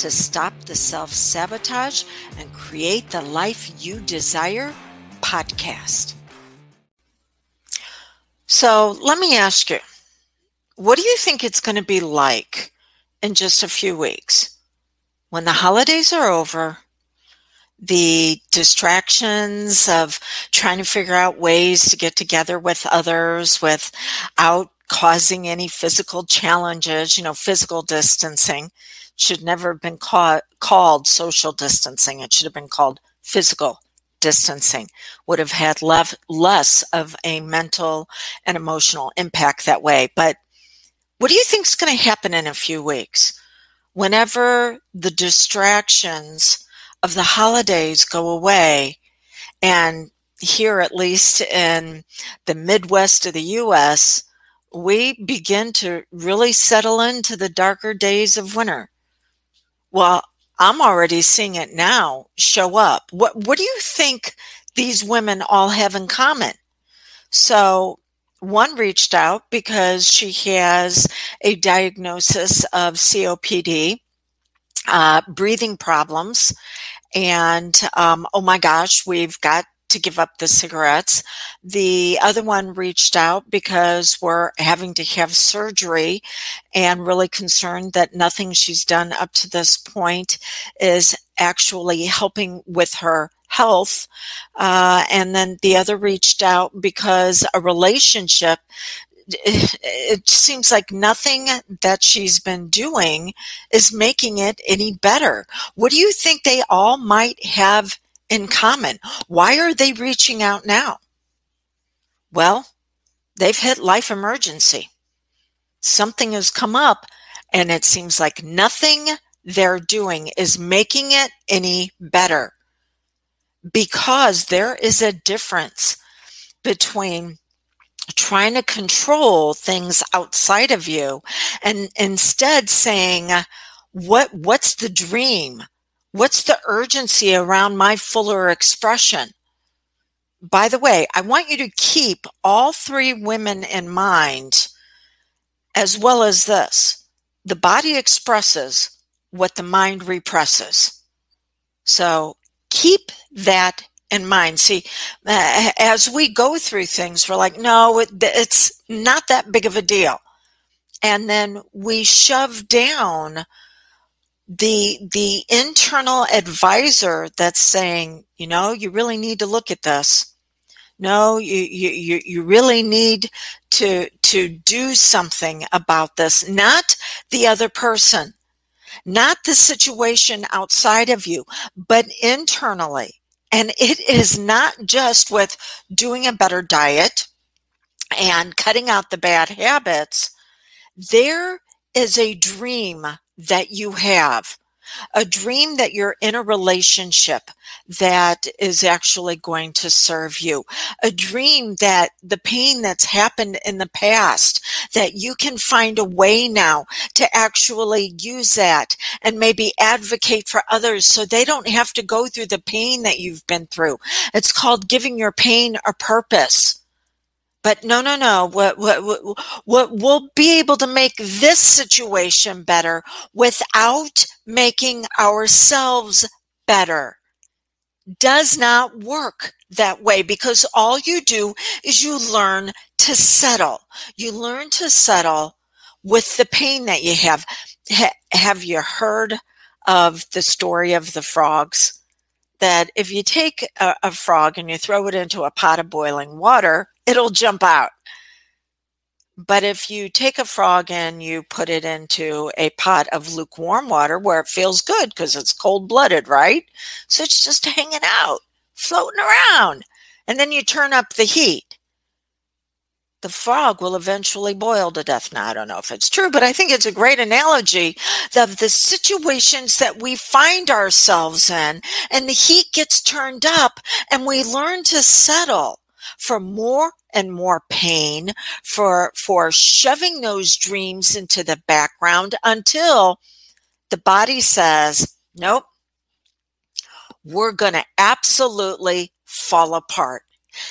to Stop the Self Sabotage and Create the Life You Desire podcast. So let me ask you, what do you think it's going to be like in just a few weeks when the holidays are over? The distractions of trying to figure out ways to get together with others without causing any physical challenges, you know, physical distancing should never have been ca- called social distancing. It should have been called physical distancing. Would have had lef- less of a mental and emotional impact that way. But what do you think is going to happen in a few weeks? Whenever the distractions of the holidays go away, and here, at least in the Midwest of the US, we begin to really settle into the darker days of winter. Well, I'm already seeing it now show up. What what do you think these women all have in common? So one reached out because she has a diagnosis of COPD, uh, breathing problems, and um, oh my gosh, we've got to give up the cigarettes. The other one reached out because we're having to have surgery and really concerned that nothing she's done up to this point is actually helping with her health. Uh, and then the other reached out because a relationship it seems like nothing that she's been doing is making it any better. What do you think they all might have in common. Why are they reaching out now? Well, they've hit life emergency. Something has come up, and it seems like nothing they're doing is making it any better because there is a difference between trying to control things outside of you and instead saying what what's the dream What's the urgency around my fuller expression? By the way, I want you to keep all three women in mind, as well as this the body expresses what the mind represses. So keep that in mind. See, as we go through things, we're like, no, it, it's not that big of a deal. And then we shove down the the internal advisor that's saying, you know, you really need to look at this. No, you you you really need to to do something about this, not the other person, not the situation outside of you, but internally. And it is not just with doing a better diet and cutting out the bad habits. There is a dream that you have a dream that you're in a relationship that is actually going to serve you, a dream that the pain that's happened in the past, that you can find a way now to actually use that and maybe advocate for others so they don't have to go through the pain that you've been through. It's called giving your pain a purpose. But no, no, no. What, what, what, what, we'll be able to make this situation better without making ourselves better does not work that way because all you do is you learn to settle. You learn to settle with the pain that you have. Ha- have you heard of the story of the frogs? That if you take a, a frog and you throw it into a pot of boiling water, it'll jump out. But if you take a frog and you put it into a pot of lukewarm water where it feels good because it's cold blooded, right? So it's just hanging out, floating around. And then you turn up the heat. The frog will eventually boil to death. Now, I don't know if it's true, but I think it's a great analogy of the situations that we find ourselves in, and the heat gets turned up, and we learn to settle for more and more pain, for, for shoving those dreams into the background until the body says, nope, we're going to absolutely fall apart.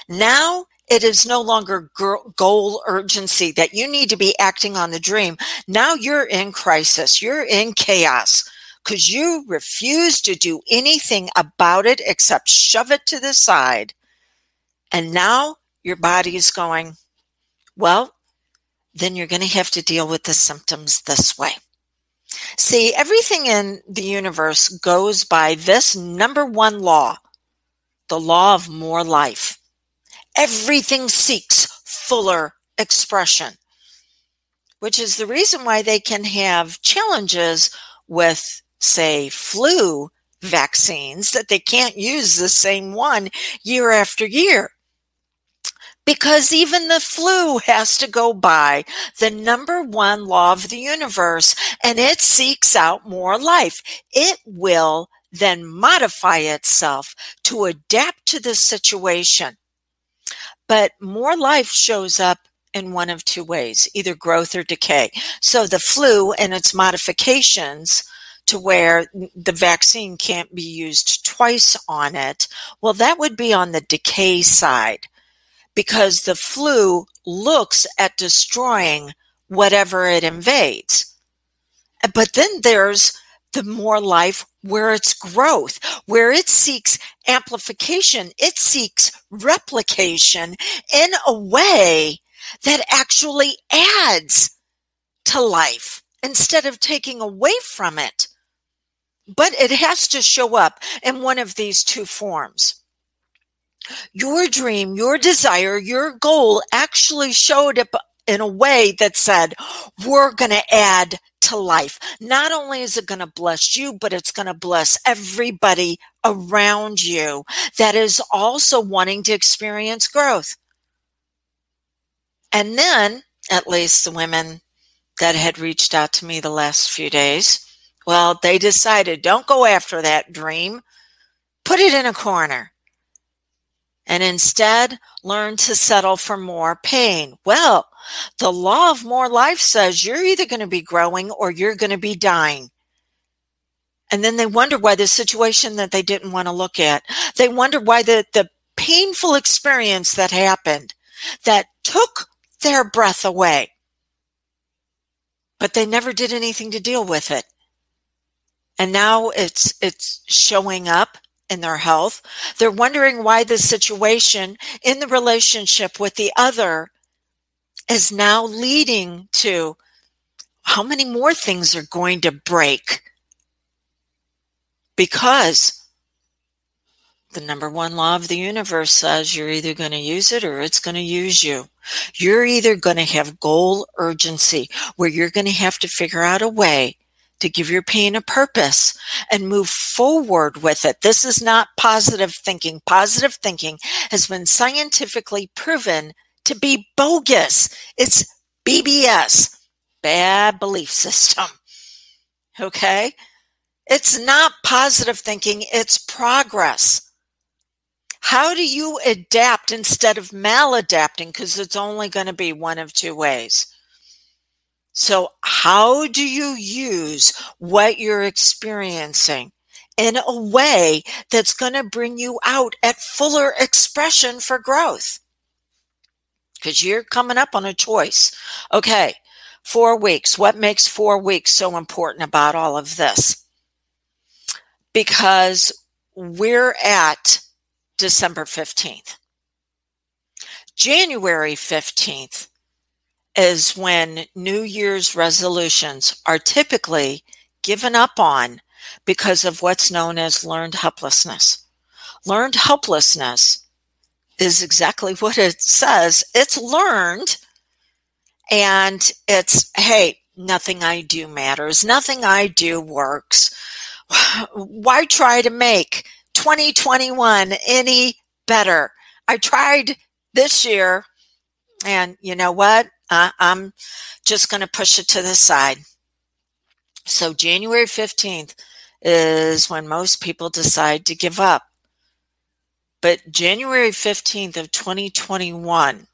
Now it is no longer goal urgency that you need to be acting on the dream. Now you're in crisis. You're in chaos because you refuse to do anything about it except shove it to the side. And now your body is going, well, then you're going to have to deal with the symptoms this way. See, everything in the universe goes by this number one law the law of more life. Everything seeks fuller expression, which is the reason why they can have challenges with, say, flu vaccines, that they can't use the same one year after year. Because even the flu has to go by the number one law of the universe and it seeks out more life. It will then modify itself to adapt to the situation. But more life shows up in one of two ways, either growth or decay. So the flu and its modifications to where the vaccine can't be used twice on it, well, that would be on the decay side because the flu looks at destroying whatever it invades. But then there's the more life where it's growth, where it seeks amplification, it seeks replication in a way that actually adds to life instead of taking away from it. But it has to show up in one of these two forms. Your dream, your desire, your goal actually showed up in a way that said, we're going to add to life. Not only is it going to bless you, but it's going to bless everybody around you that is also wanting to experience growth. And then, at least the women that had reached out to me the last few days, well, they decided don't go after that dream, put it in a corner and instead learn to settle for more pain. Well, the law of more life says you're either going to be growing or you're going to be dying. And then they wonder why the situation that they didn't want to look at, they wonder why the, the painful experience that happened that took their breath away, but they never did anything to deal with it. And now it's, it's showing up in their health. They're wondering why the situation in the relationship with the other is now leading to how many more things are going to break because the number one law of the universe says you're either going to use it or it's going to use you. You're either going to have goal urgency where you're going to have to figure out a way to give your pain a purpose and move forward with it. This is not positive thinking. Positive thinking has been scientifically proven to be bogus. It's BBS, bad belief system. Okay? It's not positive thinking, it's progress. How do you adapt instead of maladapting? Because it's only going to be one of two ways. So, how do you use what you're experiencing in a way that's going to bring you out at fuller expression for growth? Because you're coming up on a choice. Okay, four weeks. What makes four weeks so important about all of this? Because we're at December 15th. January 15th is when New Year's resolutions are typically given up on because of what's known as learned helplessness. Learned helplessness is exactly what it says. It's learned and it's, hey, nothing I do matters. Nothing I do works. Why try to make 2021 any better? I tried this year and you know what? I, I'm just going to push it to the side. So January 15th is when most people decide to give up. But January 15th of 2021,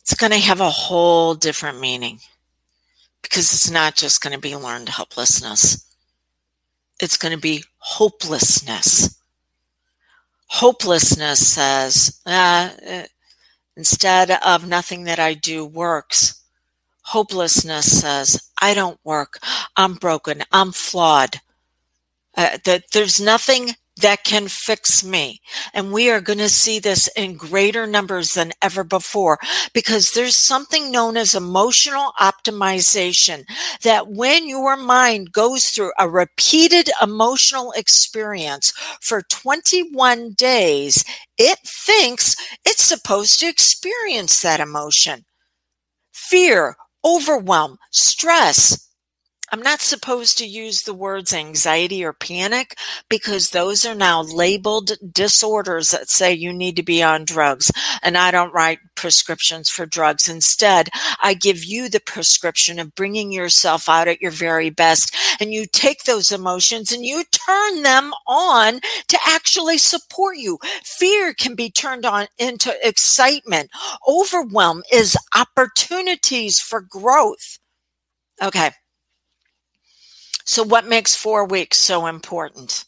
it's going to have a whole different meaning because it's not just going to be learned helplessness. It's going to be hopelessness. Hopelessness says, uh, instead of nothing that I do works, hopelessness says, I don't work. I'm broken. I'm flawed. Uh, that there's nothing that can fix me. And we are going to see this in greater numbers than ever before because there's something known as emotional optimization that when your mind goes through a repeated emotional experience for 21 days, it thinks it's supposed to experience that emotion. Fear, overwhelm, stress, I'm not supposed to use the words anxiety or panic because those are now labeled disorders that say you need to be on drugs. And I don't write prescriptions for drugs. Instead, I give you the prescription of bringing yourself out at your very best. And you take those emotions and you turn them on to actually support you. Fear can be turned on into excitement. Overwhelm is opportunities for growth. Okay. So, what makes four weeks so important?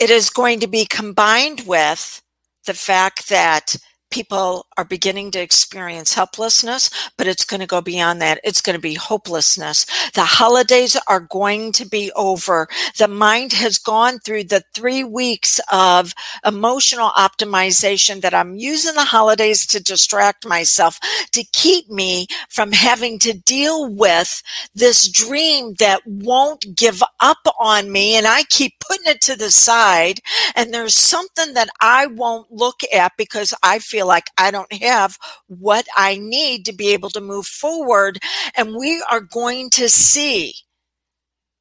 It is going to be combined with the fact that people are beginning to experience helplessness, but it's going to go beyond that. It's going to be hopelessness. The holidays are going to be over. The mind has gone through the three weeks of emotional optimization that I'm using the holidays to distract myself, to keep me from having to deal with this dream that won't give up on me. And I keep putting it to the side. And there's something that I won't look at because I feel feel like I don't have what I need to be able to move forward. And we are going to see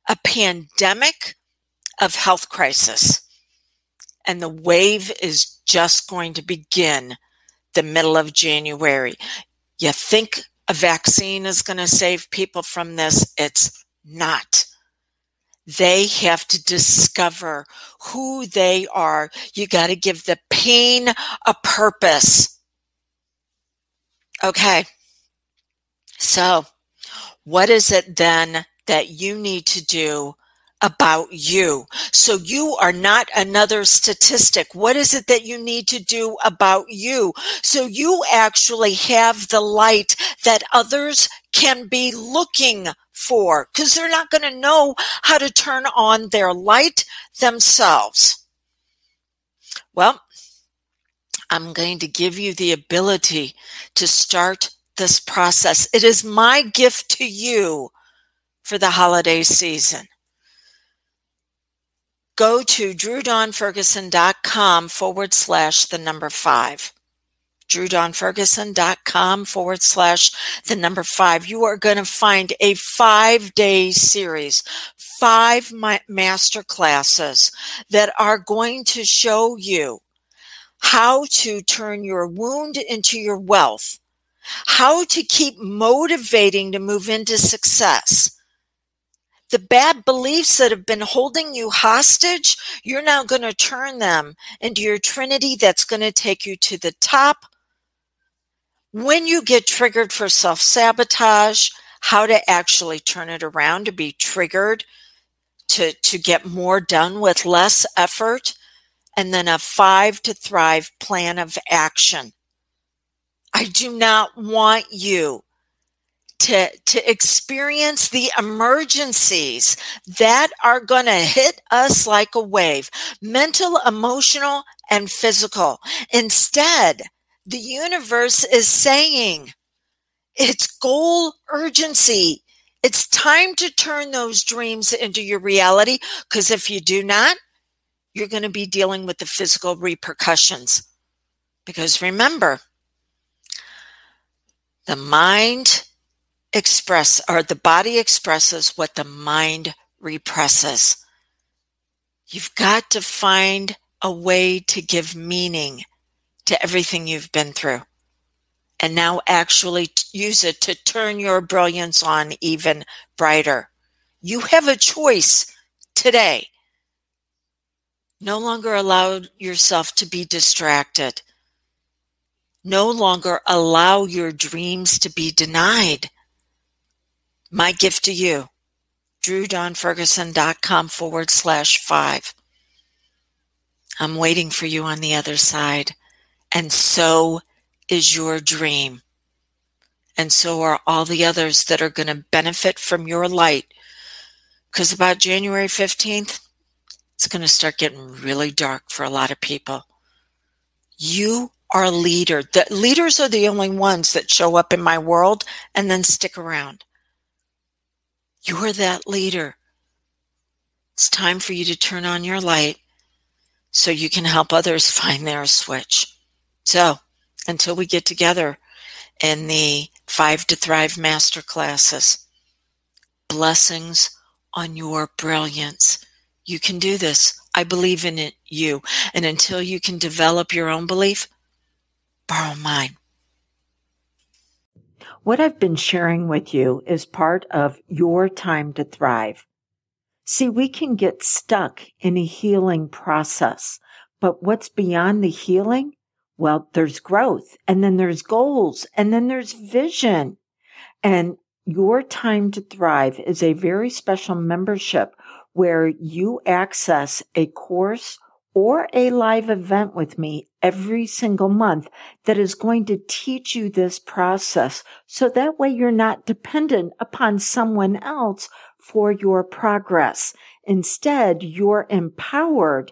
a pandemic of health crisis. And the wave is just going to begin the middle of January. You think a vaccine is going to save people from this? It's not. They have to discover who they are. You got to give the pain a purpose. Okay. So, what is it then that you need to do about you. So you are not another statistic. What is it that you need to do about you? So you actually have the light that others can be looking for because they're not going to know how to turn on their light themselves. Well, I'm going to give you the ability to start this process. It is my gift to you for the holiday season. Go to drewdawnferguson.com forward slash the number five drewdawnferguson.com forward slash the number five. You are going to find a five day series, five master classes that are going to show you how to turn your wound into your wealth, how to keep motivating to move into success the bad beliefs that have been holding you hostage, you're now going to turn them into your trinity that's going to take you to the top when you get triggered for self sabotage, how to actually turn it around to be triggered to, to get more done with less effort, and then a five to thrive plan of action. I do not want you to, to experience the emergencies that are going to hit us like a wave mental, emotional, and physical. Instead, the universe is saying it's goal urgency. It's time to turn those dreams into your reality because if you do not, you're going to be dealing with the physical repercussions. Because remember, the mind express or the body expresses what the mind represses. You've got to find a way to give meaning to everything you've been through. and now actually use it to turn your brilliance on even brighter. You have a choice today. No longer allow yourself to be distracted. No longer allow your dreams to be denied. My gift to you, drewdawnferguson.com forward slash five. I'm waiting for you on the other side. And so is your dream. And so are all the others that are going to benefit from your light. Because about January 15th, it's going to start getting really dark for a lot of people. You are a leader. The leaders are the only ones that show up in my world and then stick around. You're that leader. It's time for you to turn on your light so you can help others find their switch. So, until we get together in the Five to Thrive master classes, blessings on your brilliance. You can do this. I believe in it, you. And until you can develop your own belief, borrow mine. What I've been sharing with you is part of your time to thrive. See, we can get stuck in a healing process, but what's beyond the healing well, there's growth and then there's goals and then there's vision. And your time to thrive is a very special membership where you access a course or a live event with me every single month that is going to teach you this process. So that way you're not dependent upon someone else for your progress. Instead, you're empowered